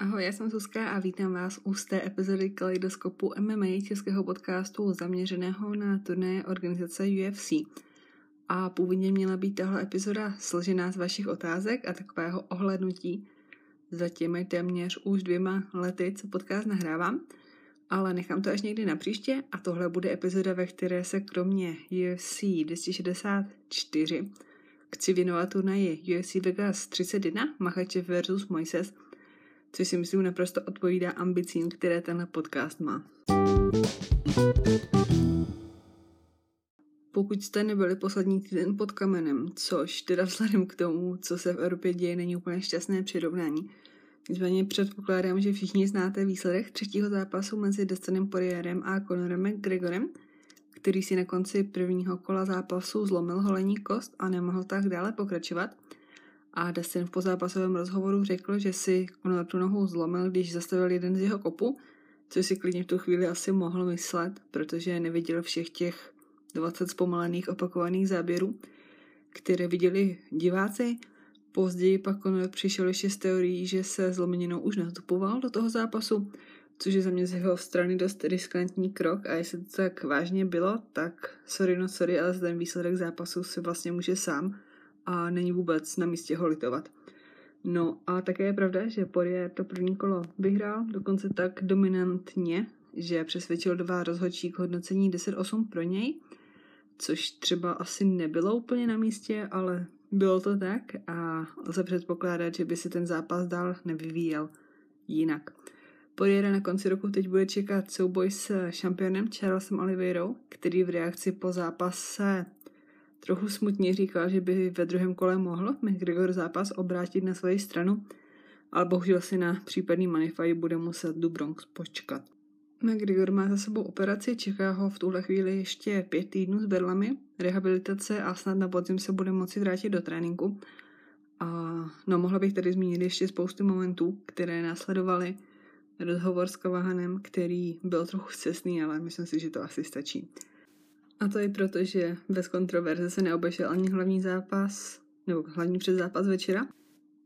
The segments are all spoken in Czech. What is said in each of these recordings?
Ahoj, já jsem Zuzka a vítám vás u té epizody Kaleidoskopu MMA českého podcastu zaměřeného na turné organizace UFC. A původně měla být tahle epizoda složená z vašich otázek a takového ohlednutí za těmi téměř už dvěma lety, co podcast nahrávám, ale nechám to až někdy na příště a tohle bude epizoda, ve které se kromě UFC 264 chci věnovat turnaji UFC Vegas 31 Machačev versus Moises – což si myslím naprosto odpovídá ambicím, které tenhle podcast má. Pokud jste nebyli poslední týden pod kamenem, což teda vzhledem k tomu, co se v Evropě děje, není úplně šťastné přirovnání, Nicméně předpokládám, že všichni znáte výsledek třetího zápasu mezi Dustinem Poirierem a Conorem McGregorem, který si na konci prvního kola zápasu zlomil holení kost a nemohl tak dále pokračovat – a Dustin v pozápasovém rozhovoru řekl, že si Conor tu nohu zlomil, když zastavil jeden z jeho kopů, což si klidně v tu chvíli asi mohl myslet, protože neviděl všech těch 20 zpomalených opakovaných záběrů, které viděli diváci. Později pak Conor přišel ještě s teorií, že se zlomeninou už nastupoval do toho zápasu, což je za mě z jeho strany dost riskantní krok a jestli to tak vážně bylo, tak sorry no sorry, ale ten výsledek zápasu se vlastně může sám a není vůbec na místě ho litovat. No a také je pravda, že Poirier to první kolo vyhrál, dokonce tak dominantně, že přesvědčil dva rozhodčí k hodnocení 10-8 pro něj, což třeba asi nebylo úplně na místě, ale bylo to tak a lze předpokládat, že by si ten zápas dál nevyvíjel jinak. Poirier na konci roku teď bude čekat souboj s šampionem Charlesem Oliveirou, který v reakci po zápase Trochu smutně říkal, že by ve druhém kole mohl McGregor zápas obrátit na svoji stranu, ale bohužel si na případný manify bude muset do Bronx počkat. McGregor má za sebou operaci, čeká ho v tuhle chvíli ještě pět týdnů s berlami, rehabilitace a snad na podzim se bude moci vrátit do tréninku. A no, mohla bych tady zmínit ještě spoustu momentů, které následovaly. Rozhovor s Kavahanem, který byl trochu cestný, ale myslím si, že to asi stačí. A to i proto, že bez kontroverze se neobešel ani hlavní zápas, nebo hlavní předzápas večera,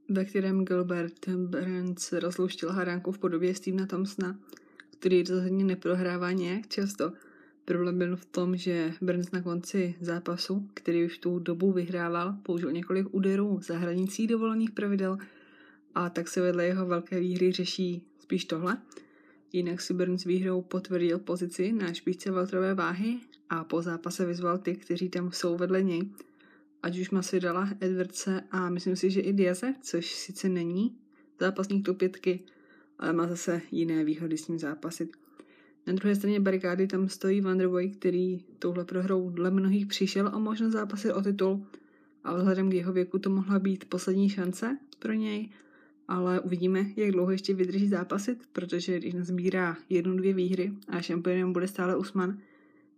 ve kterém Gilbert Burns rozlouštil haránku v podobě Stevena Thompsona, který rozhodně neprohrává nějak často. Problém byl v tom, že Burns na konci zápasu, který už tu dobu vyhrával, použil několik úderů za hranicí dovolených pravidel a tak se vedle jeho velké výhry řeší spíš tohle. Jinak si Burns výhrou potvrdil pozici na špičce veltrové váhy a po zápase vyzval ty, kteří tam jsou vedle něj, ať už Masvidala, Edwardse a myslím si, že i Diaze, což sice není zápasník top pětky, ale má zase jiné výhody s ním zápasit. Na druhé straně barikády tam stojí Wonderboy, který touhle prohrou dle mnohých přišel o možnost zápasit o titul a vzhledem k jeho věku to mohla být poslední šance pro něj, ale uvidíme, jak dlouho ještě vydrží zápasit, protože když nazbírá jednu, dvě výhry a šampionem bude stále Usman,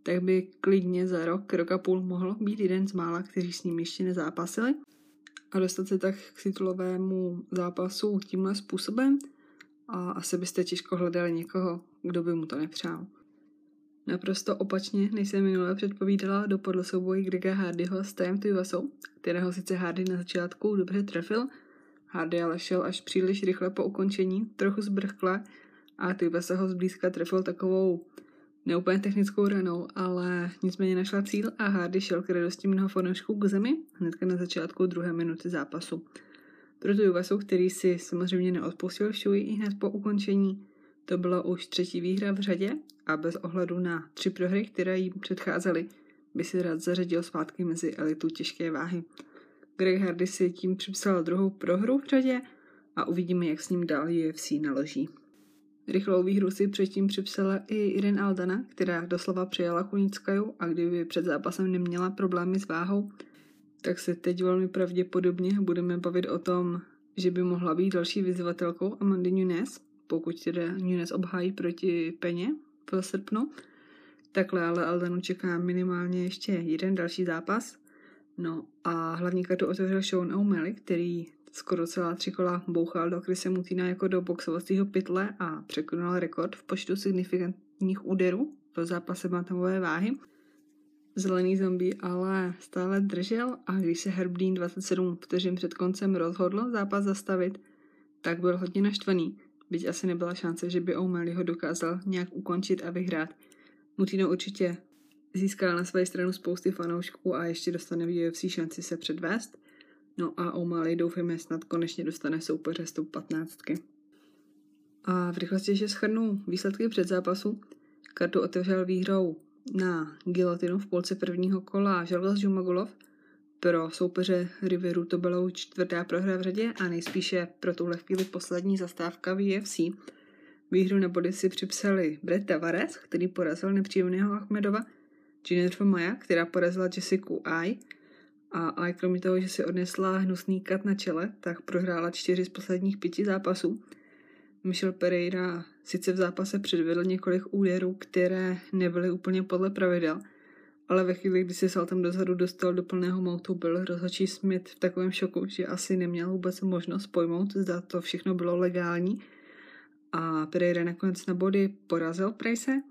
tak by klidně za rok, rok a půl mohl být jeden z mála, kteří s ním ještě nezápasili a dostat se tak k titulovému zápasu tímhle způsobem a asi byste těžko hledali někoho, kdo by mu to nepřál. Naprosto opačně, než jsem minule předpovídala, dopadl souboj Grega Hardyho s Tajem Tuivasou, kterého sice Hardy na začátku dobře trefil, Hardy ale šel až příliš rychle po ukončení, trochu zbrchkle a Tuivasa ho zblízka trefil takovou neúplně technickou ranou, ale nicméně našla cíl a Hardy šel k radosti mnoho fanoušků k zemi hnedka na začátku druhé minuty zápasu. Proto Juvasu, který si samozřejmě neodpustil šuji i hned po ukončení, to byla už třetí výhra v řadě a bez ohledu na tři prohry, které jim předcházely, by si rád zařadil zpátky mezi elitu těžké váhy. Greg Hardy si tím připsal druhou prohru v řadě a uvidíme, jak s ním dál UFC naloží. Rychlou výhru si předtím připsala i Irene Aldana, která doslova přijala Kunickaju a kdyby před zápasem neměla problémy s váhou, tak se teď velmi pravděpodobně budeme bavit o tom, že by mohla být další vyzvatelkou Amandy Nunes, pokud teda Nunes obhájí proti Peně v srpnu. Takhle ale Aldanu čeká minimálně ještě jeden další zápas. No a hlavní kartu otevřel Sean O'Malley, který skoro celá tři kola bouchal do Krise Mutina jako do boxovacího pytle a překonal rekord v počtu signifikantních úderů v zápase bantamové váhy. Zelený zombie ale stále držel a když se Herb Dean 27 vteřin před koncem rozhodl zápas zastavit, tak byl hodně naštvaný, byť asi nebyla šance, že by O'Malley ho dokázal nějak ukončit a vyhrát. Mutino určitě získal na své stranu spousty fanoušků a ještě dostane v UFC šanci se předvést. No a O'Malley doufejme snad konečně dostane soupeře z tou patnáctky. A v rychlosti ještě schrnu výsledky před zápasu. Kartu otevřel výhrou na gilotinu v polce prvního kola Žalvas Jumagulov. Pro soupeře Riveru to bylo čtvrtá prohra v řadě a nejspíše pro tuhle chvíli poslední zastávka v UFC. Výhru na body si připsali Brett Tavares, který porazil nepříjemného Achmedova, Jennifer Maja, která porazila Jessica Ai a Ai kromě toho, že si odnesla hnusný kat na čele, tak prohrála čtyři z posledních pěti zápasů. Michel Pereira sice v zápase předvedl několik úderů, které nebyly úplně podle pravidel, ale ve chvíli, kdy se saltem dozadu dostal do plného moutu, byl rozhodčí Smith v takovém šoku, že asi neměl vůbec možnost pojmout, zda to všechno bylo legální. A Pereira nakonec na body porazil Price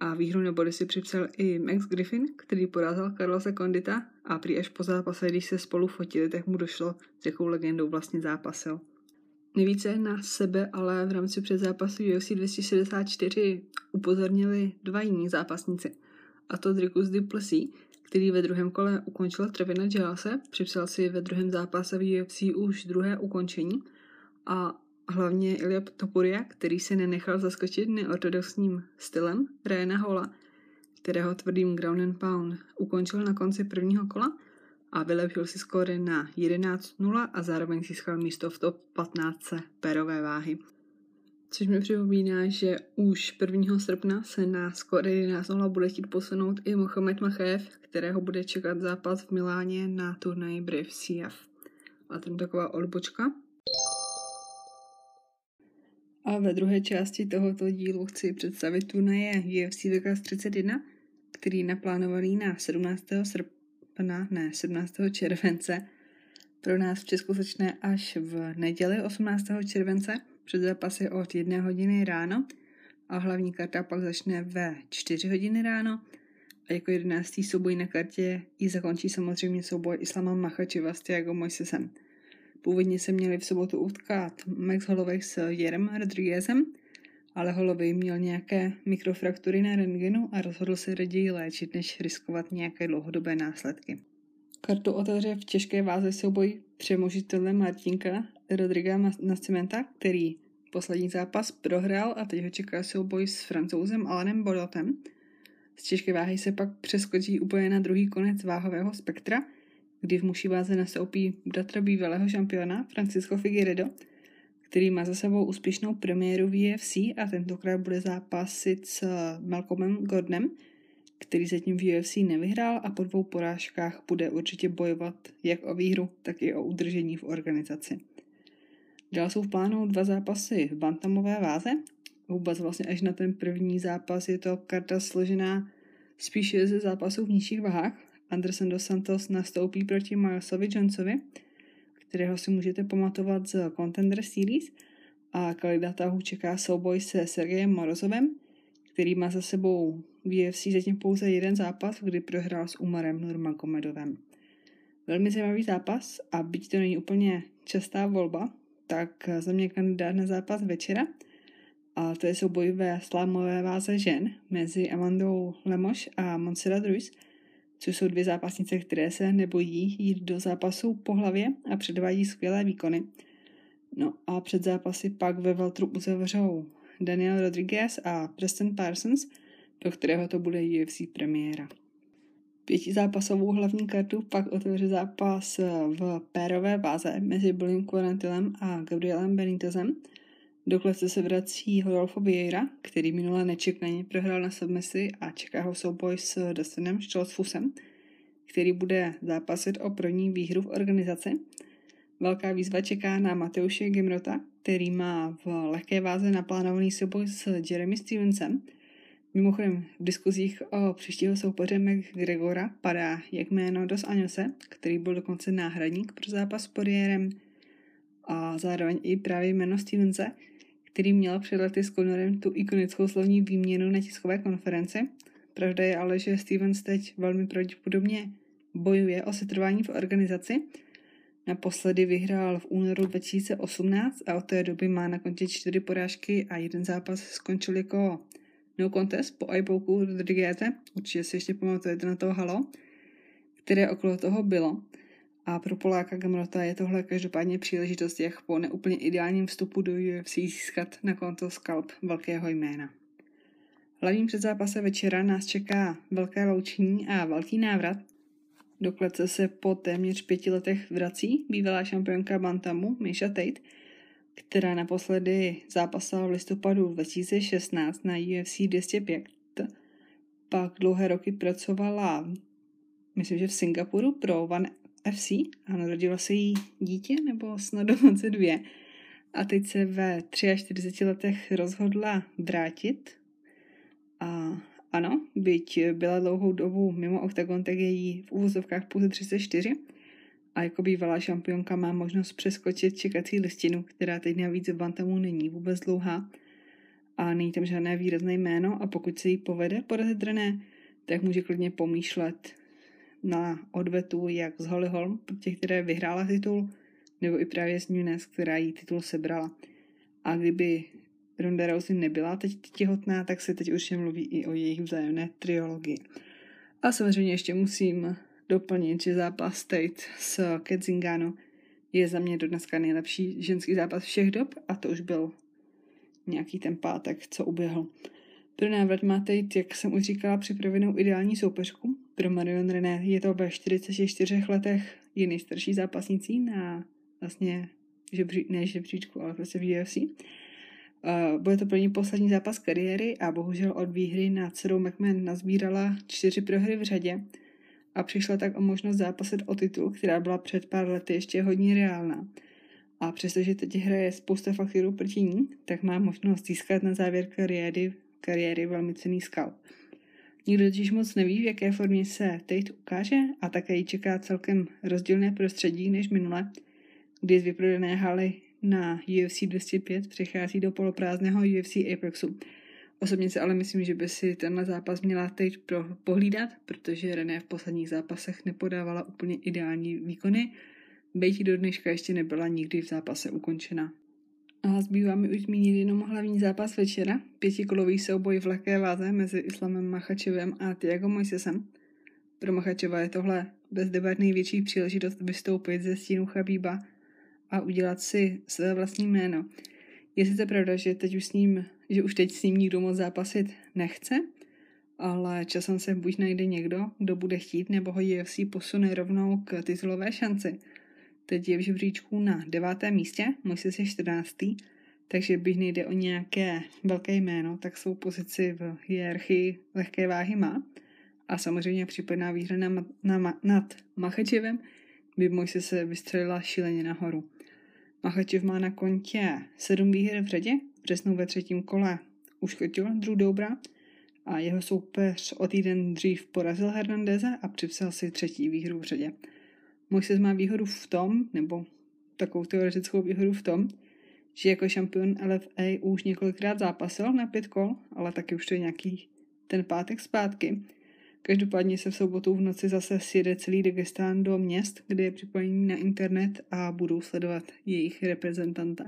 a výhru na body si připsal i Max Griffin, který porazil Carlosa Condita a prý až po zápase, když se spolu fotili, tak mu došlo, s jakou legendou vlastně zápasil. Nejvíce na sebe, ale v rámci předzápasu UFC 264 upozornili dva jiní zápasníci. A to Dricus Duplessis, který ve druhém kole ukončil Trevina Jalase, připsal si ve druhém zápase v UFC už druhé ukončení a hlavně Ilya Topuria, který se nenechal zaskočit neortodoxním stylem Ryana Hola, kterého tvrdým ground and pound ukončil na konci prvního kola a vylepšil si skóre na 11-0 a zároveň získal místo v top 15 perové váhy. Což mi připomíná, že už 1. srpna se na skóre 11-0 bude chtít posunout i Mohamed Machev, kterého bude čekat zápas v Miláně na turnaji Brave CF. A tam taková odbočka. A ve druhé části tohoto dílu chci představit turnaje UFC Vegas 31, který naplánovaný na 17. srpna, ne, 17. července. Pro nás v Česku začne až v neděli 18. července před zápasy od 1 hodiny ráno a hlavní karta pak začne ve 4 hodiny ráno a jako 11. souboj na kartě i zakončí samozřejmě souboj Islama Machačeva s Tiago Moisesem. Původně se měli v sobotu utkat Max Holloway s Jerem Rodriguezem, ale Holloway měl nějaké mikrofraktury na rentgenu a rozhodl se raději léčit, než riskovat nějaké dlouhodobé následky. Kartu otevře v těžké váze souboj přemožitelné Martinka Rodriga Nascimenta, který poslední zápas prohrál a teď ho čeká souboj s francouzem Alanem Bodotem. Z těžké váhy se pak přeskočí úplně na druhý konec váhového spektra – kdy v muší váze nastoupí bratra bývalého šampiona Francisco Figueredo, který má za sebou úspěšnou premiéru v UFC a tentokrát bude zápasit s Malcolmem Gordonem, který zatím v UFC nevyhrál a po dvou porážkách bude určitě bojovat jak o výhru, tak i o udržení v organizaci. Dál jsou v plánu dva zápasy v bantamové váze. Vůbec vlastně až na ten první zápas je to karta složená spíše ze zápasů v nižších vahách, Anderson dos Santos nastoupí proti Milesovi Johnsovi, kterého si můžete pamatovat z Contender Series. A kandidáta čeká souboj se Sergejem Morozovem, který má za sebou v UFC zatím pouze jeden zápas, kdy prohrál s Umarem Nurmagomedovem. Velmi zajímavý zápas a byť to není úplně častá volba, tak za mě kandidát na zápas večera. A to je souboj ve slámové váze žen mezi Amandou Lemoš a Montserrat Ruiz – což jsou dvě zápasnice, které se nebojí jít do zápasu po hlavě a předvádí skvělé výkony. No a před zápasy pak ve Veltru uzavřou Daniel Rodriguez a Preston Parsons, pro kterého to bude UFC premiéra. Pětizápasovou hlavní kartu pak otevře zápas v pérové váze mezi Billem Quarantilem a Gabrielem Benitezem – do klece se vrací Rodolfo Vieira, který minule nečekaně prohrál na submisi a čeká ho souboj s Dustinem Stolzfusem, který bude zápasit o první výhru v organizaci. Velká výzva čeká na Mateuše Gimrota, který má v lehké váze naplánovaný souboj s Jeremy Stevensem. Mimochodem, v diskuzích o příštího soupeře McGregora padá jak jméno Dos Anjose, který byl dokonce náhradník pro zápas s Porierem a zároveň i právě jméno Stevense, který měl před lety s Conorem tu ikonickou slovní výměnu na tiskové konferenci. Pravda je ale, že Stevens teď velmi pravděpodobně bojuje o setrvání v organizaci. Naposledy vyhrál v únoru 2018 a od té doby má na kontě čtyři porážky a jeden zápas skončil jako no contest po iPoku Rodrigueze. Určitě si ještě pamatujete na to halo, které okolo toho bylo. A pro Poláka Gamrota je tohle každopádně příležitost, jak po neúplně ideálním vstupu do UFC získat na konto skalp velkého jména. Hlavním předzápase večera nás čeká velké loučení a velký návrat. Do klece se po téměř pěti letech vrací bývalá šampionka Bantamu Misha Tate, která naposledy zápasala v listopadu 2016 na UFC 205. Pak dlouhé roky pracovala, myslím, že v Singapuru pro One FC a narodilo se jí dítě, nebo snad dokonce dvě. A teď se ve 43 letech rozhodla vrátit. A ano, byť byla dlouhou dobu mimo OKTAGON, tak je jí v úvozovkách pouze 34 a jako bývalá šampionka má možnost přeskočit čekací listinu, která teď navíc v Bantamu není vůbec dlouhá a není tam žádné výrazné jméno a pokud se jí povede porazit René, tak může klidně pomýšlet na odvetu jak z Holly Holm, proti které vyhrála titul, nebo i právě z Nunes, která jí titul sebrala. A kdyby Ronda Rousey nebyla teď těhotná, tak se teď určitě mluví i o jejich vzájemné triologii. A samozřejmě ještě musím doplnit, že zápas State s Kedzingano je za mě do dneska nejlepší ženský zápas všech dob a to už byl nějaký ten pátek, co uběhl. Pro návrat má teď, jak jsem už říkala, připravenou ideální soupeřku. Pro Marion René je to ve 44 letech je nejstarší zápasnicí na vlastně žebří, ne žebříčku, ale prostě v UFC. Uh, bude to pro ní poslední zápas kariéry a bohužel od výhry na dcerou McMahon nazbírala čtyři prohry v řadě a přišla tak o možnost zápasit o titul, která byla před pár lety ještě hodně reálná. A přestože teď hraje spousta faktorů proti ní, tak má možnost získat na závěr kariéry, kariéry velmi cený skal. Nikdo totiž moc neví, v jaké formě se Tate ukáže a také ji čeká celkem rozdílné prostředí než minule, kdy z vyprodané haly na UFC 205 přechází do poloprázdného UFC Apexu. Osobně si ale myslím, že by si tenhle zápas měla teď pro pohlídat, protože René v posledních zápasech nepodávala úplně ideální výkony, byť do dneška ještě nebyla nikdy v zápase ukončena. A zbývá mi už zmínit jenom hlavní zápas večera, pětikolový souboj v lehké váze mezi Islamem Machačevem a Tiago Mojsesem. Pro Machačeva je tohle bez debat největší příležitost vystoupit ze stínu Chabíba a udělat si své vlastní jméno. Je sice pravda, že teď už s ním, že už teď s ním nikdo moc zápasit nechce, ale časem se buď najde někdo, kdo bude chtít, nebo ho UFC posune rovnou k titulové šanci. Teď je v žebříčku na devátém místě, můj je 14. Takže bych nejde o nějaké velké jméno, tak svou pozici v hierarchii lehké váhy má. A samozřejmě případná výhra na, na, nad Machačevem by Mojse se vystřelila šíleně nahoru. Machačev má na kontě sedm výher v řadě, přesnou ve třetím kole uškrtil Drew Dobra a jeho soupeř o týden dřív porazil Hernandeze a připsal si třetí výhru v řadě. Moises má výhodu v tom, nebo takovou teoretickou výhodu v tom, že jako šampion LFA už několikrát zápasil na pět kol, ale taky už to je nějaký ten pátek zpátky. Každopádně se v sobotu v noci zase sjede celý Dagestán do měst, kde je připojení na internet a budou sledovat jejich reprezentanta.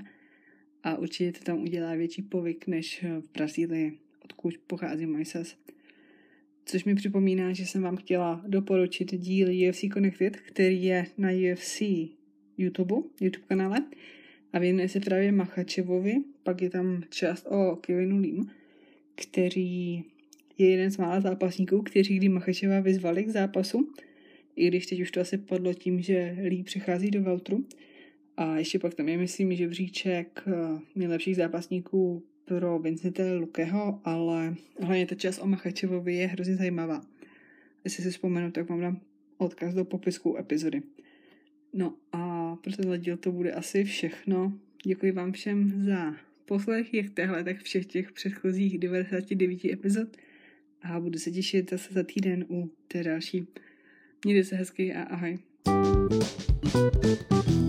A určitě to tam udělá větší povyk než v Brazílii, odkud pochází Moises. Což mi připomíná, že jsem vám chtěla doporučit díl UFC Connected, který je na UFC YouTube, YouTube kanále a věnuje se právě Machačevovi, pak je tam část o Kevinu Lim, který je jeden z mála zápasníků, kteří kdy Machačeva vyzvali k zápasu, i když teď už to asi padlo tím, že Lee přechází do Veltru. A ještě pak tam je, myslím, že vříček eh, nejlepších zápasníků pro Vincente Lukeho, ale hlavně ta část o Machačevovi je hrozně zajímavá. Jestli si vzpomenu, tak vám dám odkaz do popisku epizody. No a pro tenhle díl to bude asi všechno. Děkuji vám všem za poslech, jak téhle, tak všech těch předchozích 99 epizod a budu se těšit zase za týden u té další. Mějte se hezky a ahoj. thank you